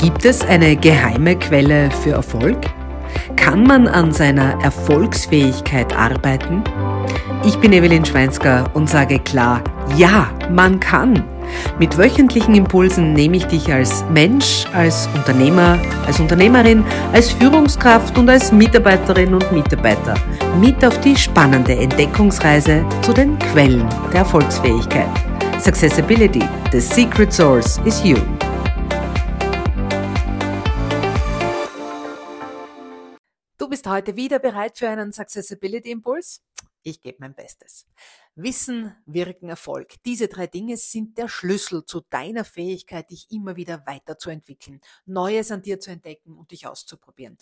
Gibt es eine geheime Quelle für Erfolg? Kann man an seiner Erfolgsfähigkeit arbeiten? Ich bin Evelyn Schweinsker und sage klar, ja, man kann. Mit wöchentlichen Impulsen nehme ich dich als Mensch, als Unternehmer, als Unternehmerin, als Führungskraft und als Mitarbeiterin und Mitarbeiter mit auf die spannende Entdeckungsreise zu den Quellen der Erfolgsfähigkeit. Successibility, the secret source is you. Bist heute wieder bereit für einen Successibility Impuls? Ich gebe mein Bestes. Wissen, Wirken, Erfolg. Diese drei Dinge sind der Schlüssel zu deiner Fähigkeit, dich immer wieder weiterzuentwickeln, Neues an dir zu entdecken und dich auszuprobieren.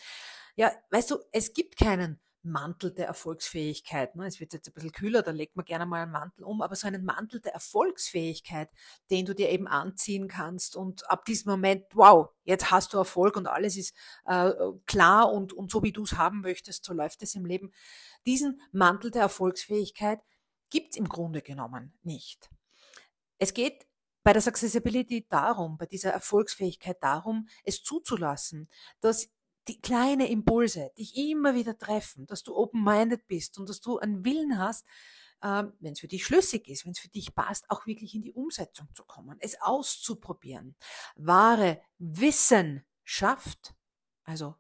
Ja, weißt du, es gibt keinen Mantel der Erfolgsfähigkeit. Ne? Es wird jetzt ein bisschen kühler, da legt man gerne mal einen Mantel um, aber so einen Mantel der Erfolgsfähigkeit, den du dir eben anziehen kannst und ab diesem Moment, wow, jetzt hast du Erfolg und alles ist äh, klar und, und so wie du es haben möchtest, so läuft es im Leben. Diesen Mantel der Erfolgsfähigkeit gibt es im Grunde genommen nicht. Es geht bei der Accessibility darum, bei dieser Erfolgsfähigkeit darum, es zuzulassen, dass die kleine Impulse dich immer wieder treffen, dass du open-minded bist und dass du einen Willen hast, ähm, wenn es für dich schlüssig ist, wenn es für dich passt, auch wirklich in die Umsetzung zu kommen, es auszuprobieren. Wahre Wissenschaft, also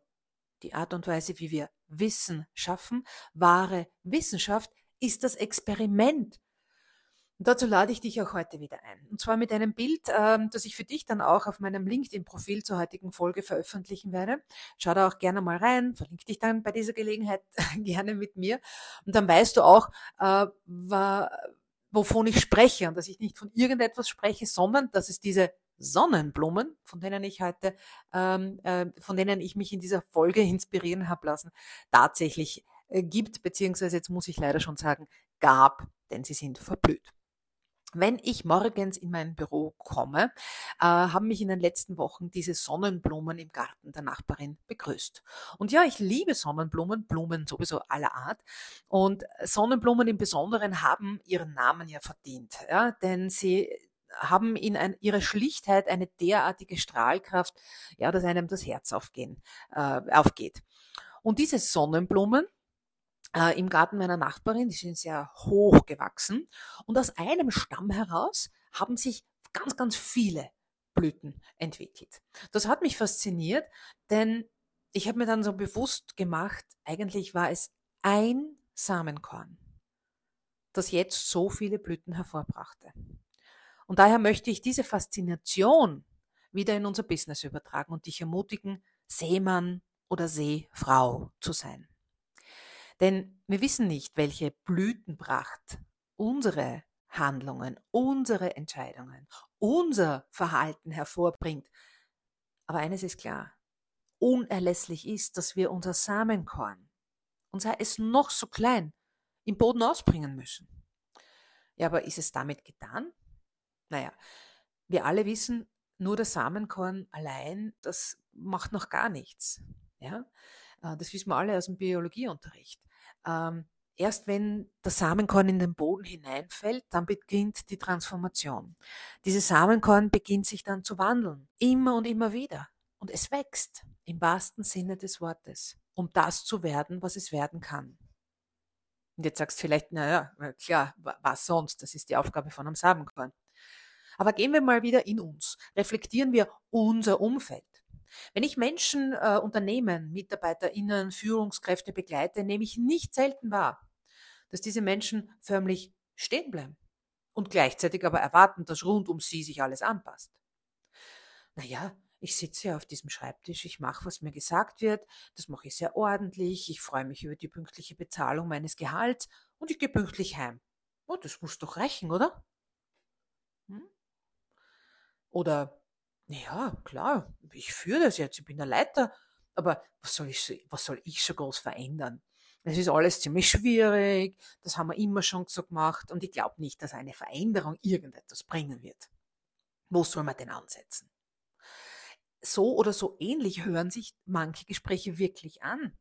die Art und Weise, wie wir Wissen schaffen, wahre Wissenschaft ist das Experiment, und dazu lade ich dich auch heute wieder ein. Und zwar mit einem Bild, ähm, das ich für dich dann auch auf meinem LinkedIn-Profil zur heutigen Folge veröffentlichen werde. Schau da auch gerne mal rein, verlinke dich dann bei dieser Gelegenheit gerne mit mir. Und dann weißt du auch, äh, wovon ich spreche und dass ich nicht von irgendetwas spreche, sondern dass es diese Sonnenblumen, von denen ich heute, ähm, äh, von denen ich mich in dieser Folge inspirieren habe lassen, tatsächlich äh, gibt, beziehungsweise jetzt muss ich leider schon sagen, gab, denn sie sind verblüht. Wenn ich morgens in mein Büro komme, äh, haben mich in den letzten Wochen diese Sonnenblumen im Garten der Nachbarin begrüßt. Und ja, ich liebe Sonnenblumen, Blumen sowieso aller Art. Und Sonnenblumen im Besonderen haben ihren Namen ja verdient, ja, denn sie haben in ein, ihrer Schlichtheit eine derartige Strahlkraft, ja, dass einem das Herz aufgehen, äh, aufgeht. Und diese Sonnenblumen, äh, im Garten meiner Nachbarin, die sind sehr hoch gewachsen. Und aus einem Stamm heraus haben sich ganz, ganz viele Blüten entwickelt. Das hat mich fasziniert, denn ich habe mir dann so bewusst gemacht, eigentlich war es ein Samenkorn, das jetzt so viele Blüten hervorbrachte. Und daher möchte ich diese Faszination wieder in unser Business übertragen und dich ermutigen, Seemann oder Seefrau zu sein. Denn wir wissen nicht, welche Blütenpracht unsere Handlungen, unsere Entscheidungen, unser Verhalten hervorbringt. Aber eines ist klar, unerlässlich ist, dass wir unser Samenkorn, und sei es noch so klein, im Boden ausbringen müssen. Ja, aber ist es damit getan? Naja, wir alle wissen, nur das Samenkorn allein, das macht noch gar nichts. Ja, das wissen wir alle aus dem Biologieunterricht. Ähm, erst wenn das Samenkorn in den Boden hineinfällt, dann beginnt die Transformation. Dieses Samenkorn beginnt sich dann zu wandeln, immer und immer wieder. Und es wächst im wahrsten Sinne des Wortes, um das zu werden, was es werden kann. Und jetzt sagst du vielleicht, naja, klar, was sonst? Das ist die Aufgabe von einem Samenkorn. Aber gehen wir mal wieder in uns. Reflektieren wir unser Umfeld. Wenn ich Menschen, äh, Unternehmen, MitarbeiterInnen, Führungskräfte begleite, nehme ich nicht selten wahr, dass diese Menschen förmlich stehen bleiben und gleichzeitig aber erwarten, dass rund um sie sich alles anpasst. Naja, ich sitze ja auf diesem Schreibtisch, ich mache, was mir gesagt wird, das mache ich sehr ordentlich, ich freue mich über die pünktliche Bezahlung meines Gehalts und ich gehe pünktlich heim. Oh, das muss doch reichen, oder? Hm? Oder ja, klar, ich führe das jetzt, ich bin der Leiter, aber was soll ich, was soll ich schon groß verändern? Es ist alles ziemlich schwierig, das haben wir immer schon so gemacht und ich glaube nicht, dass eine Veränderung irgendetwas bringen wird. Wo soll man denn ansetzen? So oder so ähnlich hören sich manche Gespräche wirklich an.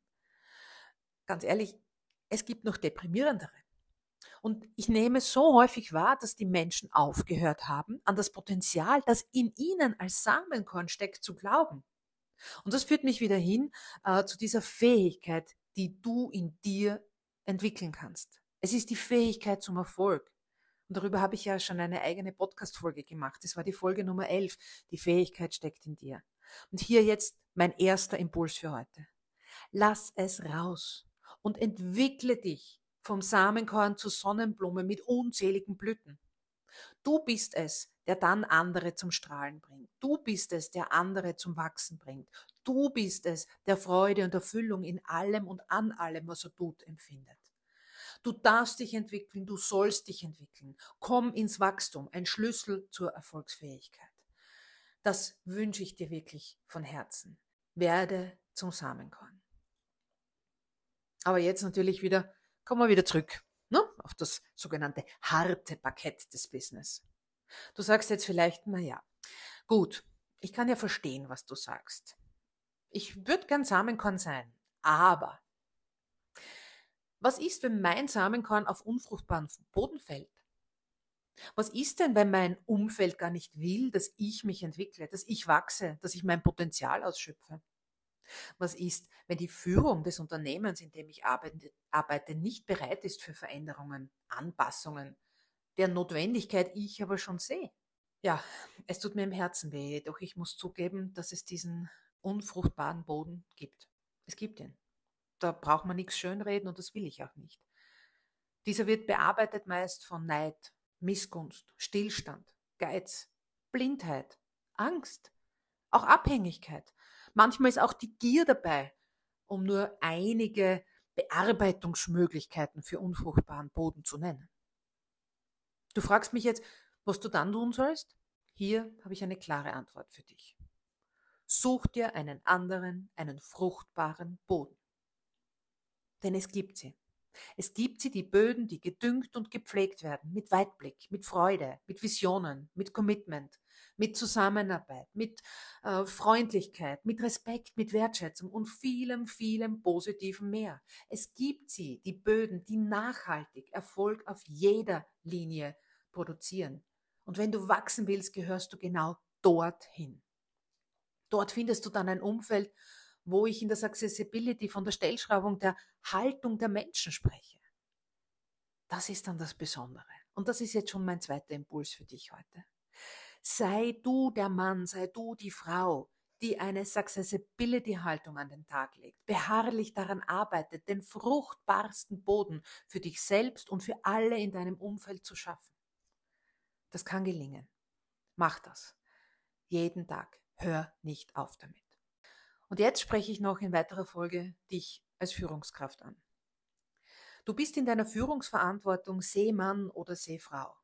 Ganz ehrlich, es gibt noch deprimierendere. Und ich nehme so häufig wahr, dass die Menschen aufgehört haben, an das Potenzial, das in ihnen als Samenkorn steckt, zu glauben. Und das führt mich wieder hin äh, zu dieser Fähigkeit, die du in dir entwickeln kannst. Es ist die Fähigkeit zum Erfolg. Und darüber habe ich ja schon eine eigene Podcast-Folge gemacht. Das war die Folge Nummer 11. Die Fähigkeit steckt in dir. Und hier jetzt mein erster Impuls für heute. Lass es raus und entwickle dich vom Samenkorn zur Sonnenblume mit unzähligen Blüten. Du bist es, der dann andere zum Strahlen bringt. Du bist es, der andere zum Wachsen bringt. Du bist es, der Freude und Erfüllung in allem und an allem, was er tut, empfindet. Du darfst dich entwickeln, du sollst dich entwickeln. Komm ins Wachstum, ein Schlüssel zur Erfolgsfähigkeit. Das wünsche ich dir wirklich von Herzen. Werde zum Samenkorn. Aber jetzt natürlich wieder, kommen wir wieder zurück ne, auf das sogenannte harte Parkett des Business. Du sagst jetzt vielleicht, na ja, gut, ich kann ja verstehen, was du sagst. Ich würde gern Samenkorn sein, aber was ist, wenn mein Samenkorn auf unfruchtbaren Boden fällt? Was ist denn, wenn mein Umfeld gar nicht will, dass ich mich entwickle, dass ich wachse, dass ich mein Potenzial ausschöpfe? Was ist, wenn die Führung des Unternehmens, in dem ich arbeite, nicht bereit ist für Veränderungen, Anpassungen, deren Notwendigkeit ich aber schon sehe? Ja, es tut mir im Herzen weh, doch ich muss zugeben, dass es diesen unfruchtbaren Boden gibt. Es gibt ihn. Da braucht man nichts schönreden und das will ich auch nicht. Dieser wird bearbeitet meist von Neid, Missgunst, Stillstand, Geiz, Blindheit, Angst, auch Abhängigkeit. Manchmal ist auch die Gier dabei, um nur einige Bearbeitungsmöglichkeiten für unfruchtbaren Boden zu nennen. Du fragst mich jetzt, was du dann tun sollst? Hier habe ich eine klare Antwort für dich. Such dir einen anderen, einen fruchtbaren Boden. Denn es gibt sie. Es gibt sie, die Böden, die gedüngt und gepflegt werden, mit Weitblick, mit Freude, mit Visionen, mit Commitment, mit Zusammenarbeit, mit äh, Freundlichkeit, mit Respekt, mit Wertschätzung und vielem, vielem Positiven mehr. Es gibt sie, die Böden, die nachhaltig Erfolg auf jeder Linie produzieren. Und wenn du wachsen willst, gehörst du genau dorthin. Dort findest du dann ein Umfeld, wo ich in der Accessibility von der Stellschraubung der Haltung der Menschen spreche. Das ist dann das Besondere. Und das ist jetzt schon mein zweiter Impuls für dich heute. Sei du der Mann, sei du die Frau, die eine Accessibility-Haltung an den Tag legt, beharrlich daran arbeitet, den fruchtbarsten Boden für dich selbst und für alle in deinem Umfeld zu schaffen. Das kann gelingen. Mach das. Jeden Tag. Hör nicht auf damit. Und jetzt spreche ich noch in weiterer Folge dich als Führungskraft an. Du bist in deiner Führungsverantwortung Seemann oder Seefrau.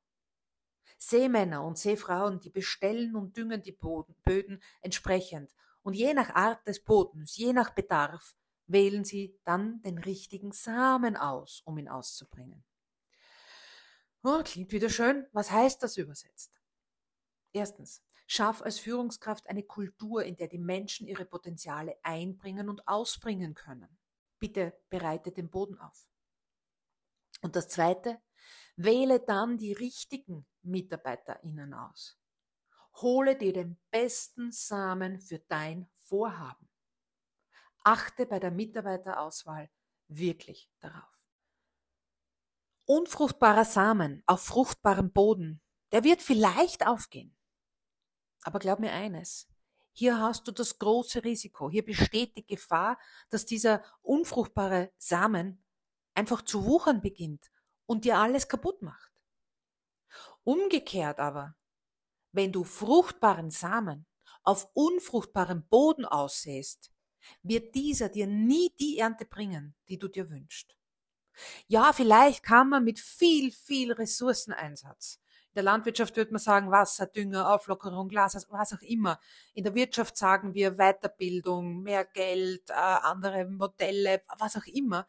Seemänner und Seefrauen, die bestellen und düngen die Böden entsprechend. Und je nach Art des Bodens, je nach Bedarf, wählen sie dann den richtigen Samen aus, um ihn auszubringen. Oh, klingt wieder schön. Was heißt das übersetzt? Erstens, Schaff als Führungskraft eine Kultur, in der die Menschen ihre Potenziale einbringen und ausbringen können. Bitte bereite den Boden auf. Und das Zweite, wähle dann die richtigen MitarbeiterInnen aus. Hole dir den besten Samen für dein Vorhaben. Achte bei der Mitarbeiterauswahl wirklich darauf. Unfruchtbarer Samen auf fruchtbarem Boden, der wird vielleicht aufgehen. Aber glaub mir eines, hier hast du das große Risiko, hier besteht die Gefahr, dass dieser unfruchtbare Samen einfach zu wuchern beginnt und dir alles kaputt macht. Umgekehrt aber, wenn du fruchtbaren Samen auf unfruchtbarem Boden aussäst, wird dieser dir nie die Ernte bringen, die du dir wünschst. Ja, vielleicht kann man mit viel, viel Ressourceneinsatz in der Landwirtschaft würde man sagen Wasser, Dünger, Auflockerung, Glas, also was auch immer. In der Wirtschaft sagen wir Weiterbildung, mehr Geld, äh, andere Modelle, was auch immer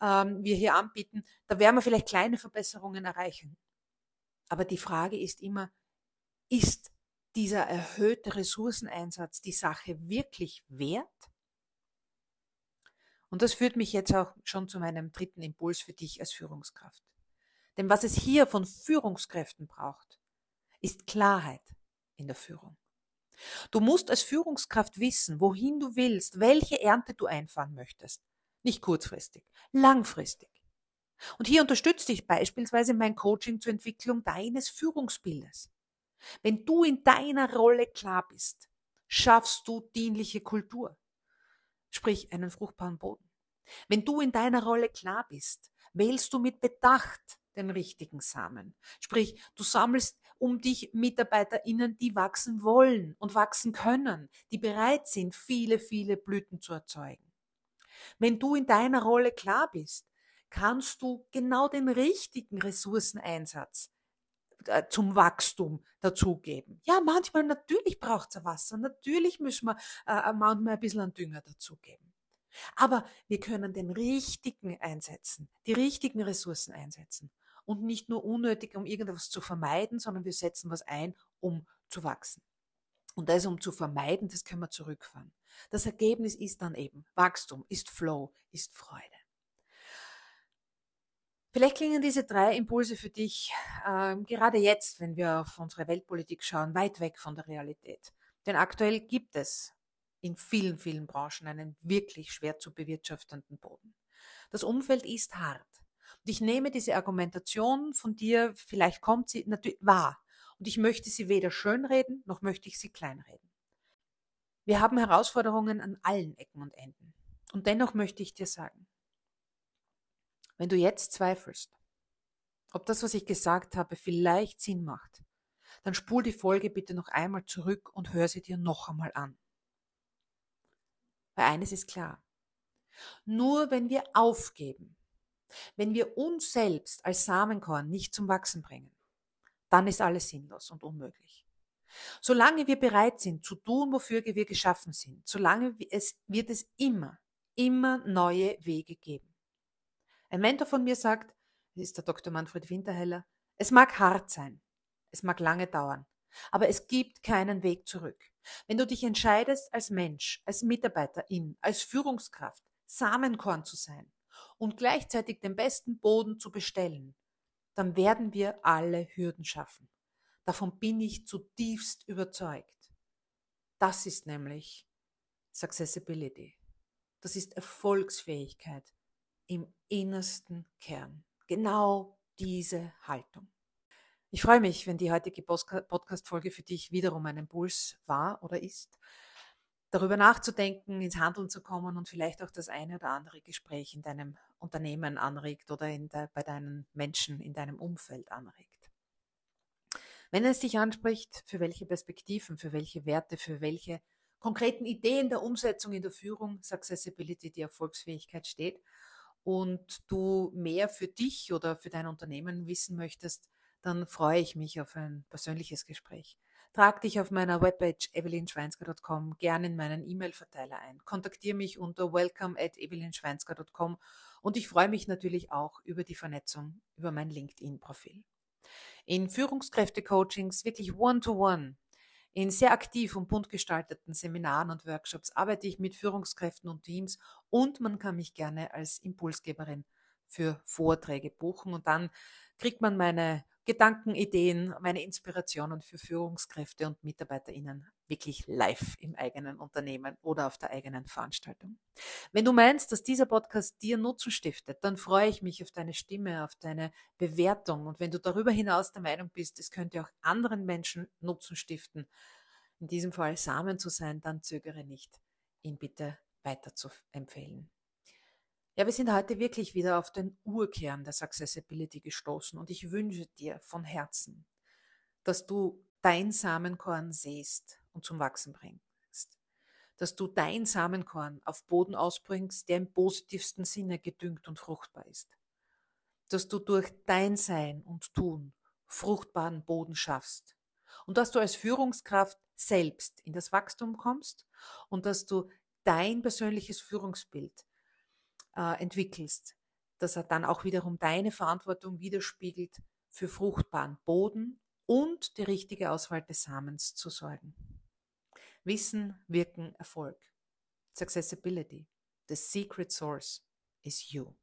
ähm, wir hier anbieten. Da werden wir vielleicht kleine Verbesserungen erreichen. Aber die Frage ist immer, ist dieser erhöhte Ressourceneinsatz die Sache wirklich wert? Und das führt mich jetzt auch schon zu meinem dritten Impuls für dich als Führungskraft. Denn was es hier von Führungskräften braucht, ist Klarheit in der Führung. Du musst als Führungskraft wissen, wohin du willst, welche Ernte du einfahren möchtest. Nicht kurzfristig, langfristig. Und hier unterstützt dich beispielsweise mein Coaching zur Entwicklung deines Führungsbildes. Wenn du in deiner Rolle klar bist, schaffst du dienliche Kultur, sprich einen fruchtbaren Boden. Wenn du in deiner Rolle klar bist, wählst du mit Bedacht den richtigen Samen. Sprich, du sammelst um dich MitarbeiterInnen, die wachsen wollen und wachsen können, die bereit sind, viele, viele Blüten zu erzeugen. Wenn du in deiner Rolle klar bist, kannst du genau den richtigen Ressourceneinsatz äh, zum Wachstum dazugeben. Ja, manchmal natürlich braucht es Wasser, natürlich müssen wir äh, manchmal ein bisschen an Dünger dazugeben. Aber wir können den richtigen einsetzen, die richtigen Ressourcen einsetzen und nicht nur unnötig, um irgendwas zu vermeiden, sondern wir setzen was ein, um zu wachsen. Und das, um zu vermeiden, das können wir zurückfahren. Das Ergebnis ist dann eben Wachstum, ist Flow, ist Freude. Vielleicht klingen diese drei Impulse für dich äh, gerade jetzt, wenn wir auf unsere Weltpolitik schauen, weit weg von der Realität. Denn aktuell gibt es in vielen, vielen Branchen einen wirklich schwer zu bewirtschaftenden Boden. Das Umfeld ist hart. Und ich nehme diese Argumentation von dir, vielleicht kommt sie natürlich wahr. Und ich möchte sie weder schönreden, noch möchte ich sie kleinreden. Wir haben Herausforderungen an allen Ecken und Enden. Und dennoch möchte ich dir sagen, wenn du jetzt zweifelst, ob das, was ich gesagt habe, vielleicht Sinn macht, dann spul die Folge bitte noch einmal zurück und hör sie dir noch einmal an. Weil eines ist klar. Nur wenn wir aufgeben, wenn wir uns selbst als Samenkorn nicht zum Wachsen bringen, dann ist alles sinnlos und unmöglich. Solange wir bereit sind zu tun, wofür wir geschaffen sind, solange es, wird es immer, immer neue Wege geben. Ein Mentor von mir sagt, das ist der Dr. Manfred Winterheller, es mag hart sein, es mag lange dauern, aber es gibt keinen Weg zurück. Wenn du dich entscheidest, als Mensch, als Mitarbeiterin, als Führungskraft, Samenkorn zu sein und gleichzeitig den besten Boden zu bestellen, dann werden wir alle Hürden schaffen. Davon bin ich zutiefst überzeugt. Das ist nämlich Successibility. Das ist Erfolgsfähigkeit im innersten Kern. Genau diese Haltung. Ich freue mich, wenn die heutige Podcast-Folge für dich wiederum ein Impuls war oder ist, darüber nachzudenken, ins Handeln zu kommen und vielleicht auch das eine oder andere Gespräch in deinem Unternehmen anregt oder de, bei deinen Menschen in deinem Umfeld anregt. Wenn es dich anspricht, für welche Perspektiven, für welche Werte, für welche konkreten Ideen der Umsetzung in der Führung Successibility, die Erfolgsfähigkeit steht und du mehr für dich oder für dein Unternehmen wissen möchtest, dann freue ich mich auf ein persönliches Gespräch. Trag dich auf meiner Webpage evelinschweinsker.com gerne in meinen E-Mail-Verteiler ein. Kontaktiere mich unter welcome at evelinschweinsker.com und ich freue mich natürlich auch über die Vernetzung über mein LinkedIn-Profil. In Führungskräfte-Coachings wirklich one-to-one in sehr aktiv und bunt gestalteten Seminaren und Workshops arbeite ich mit Führungskräften und Teams und man kann mich gerne als Impulsgeberin für Vorträge buchen und dann kriegt man meine Gedanken, Ideen, meine Inspirationen für Führungskräfte und MitarbeiterInnen wirklich live im eigenen Unternehmen oder auf der eigenen Veranstaltung. Wenn du meinst, dass dieser Podcast dir Nutzen stiftet, dann freue ich mich auf deine Stimme, auf deine Bewertung. Und wenn du darüber hinaus der Meinung bist, es könnte auch anderen Menschen Nutzen stiften, in diesem Fall Samen zu sein, dann zögere nicht, ihn bitte weiter zu empfehlen. Ja, wir sind heute wirklich wieder auf den Urkern der Accessibility gestoßen und ich wünsche dir von Herzen, dass du dein Samenkorn säst und zum Wachsen bringst. Dass du dein Samenkorn auf Boden ausbringst, der im positivsten Sinne gedüngt und fruchtbar ist. Dass du durch dein Sein und Tun fruchtbaren Boden schaffst. Und dass du als Führungskraft selbst in das Wachstum kommst und dass du dein persönliches Führungsbild äh, entwickelst, dass er dann auch wiederum deine Verantwortung widerspiegelt, für fruchtbaren Boden und die richtige Auswahl des Samens zu sorgen. Wissen, Wirken, Erfolg. Successibility. The secret source is you.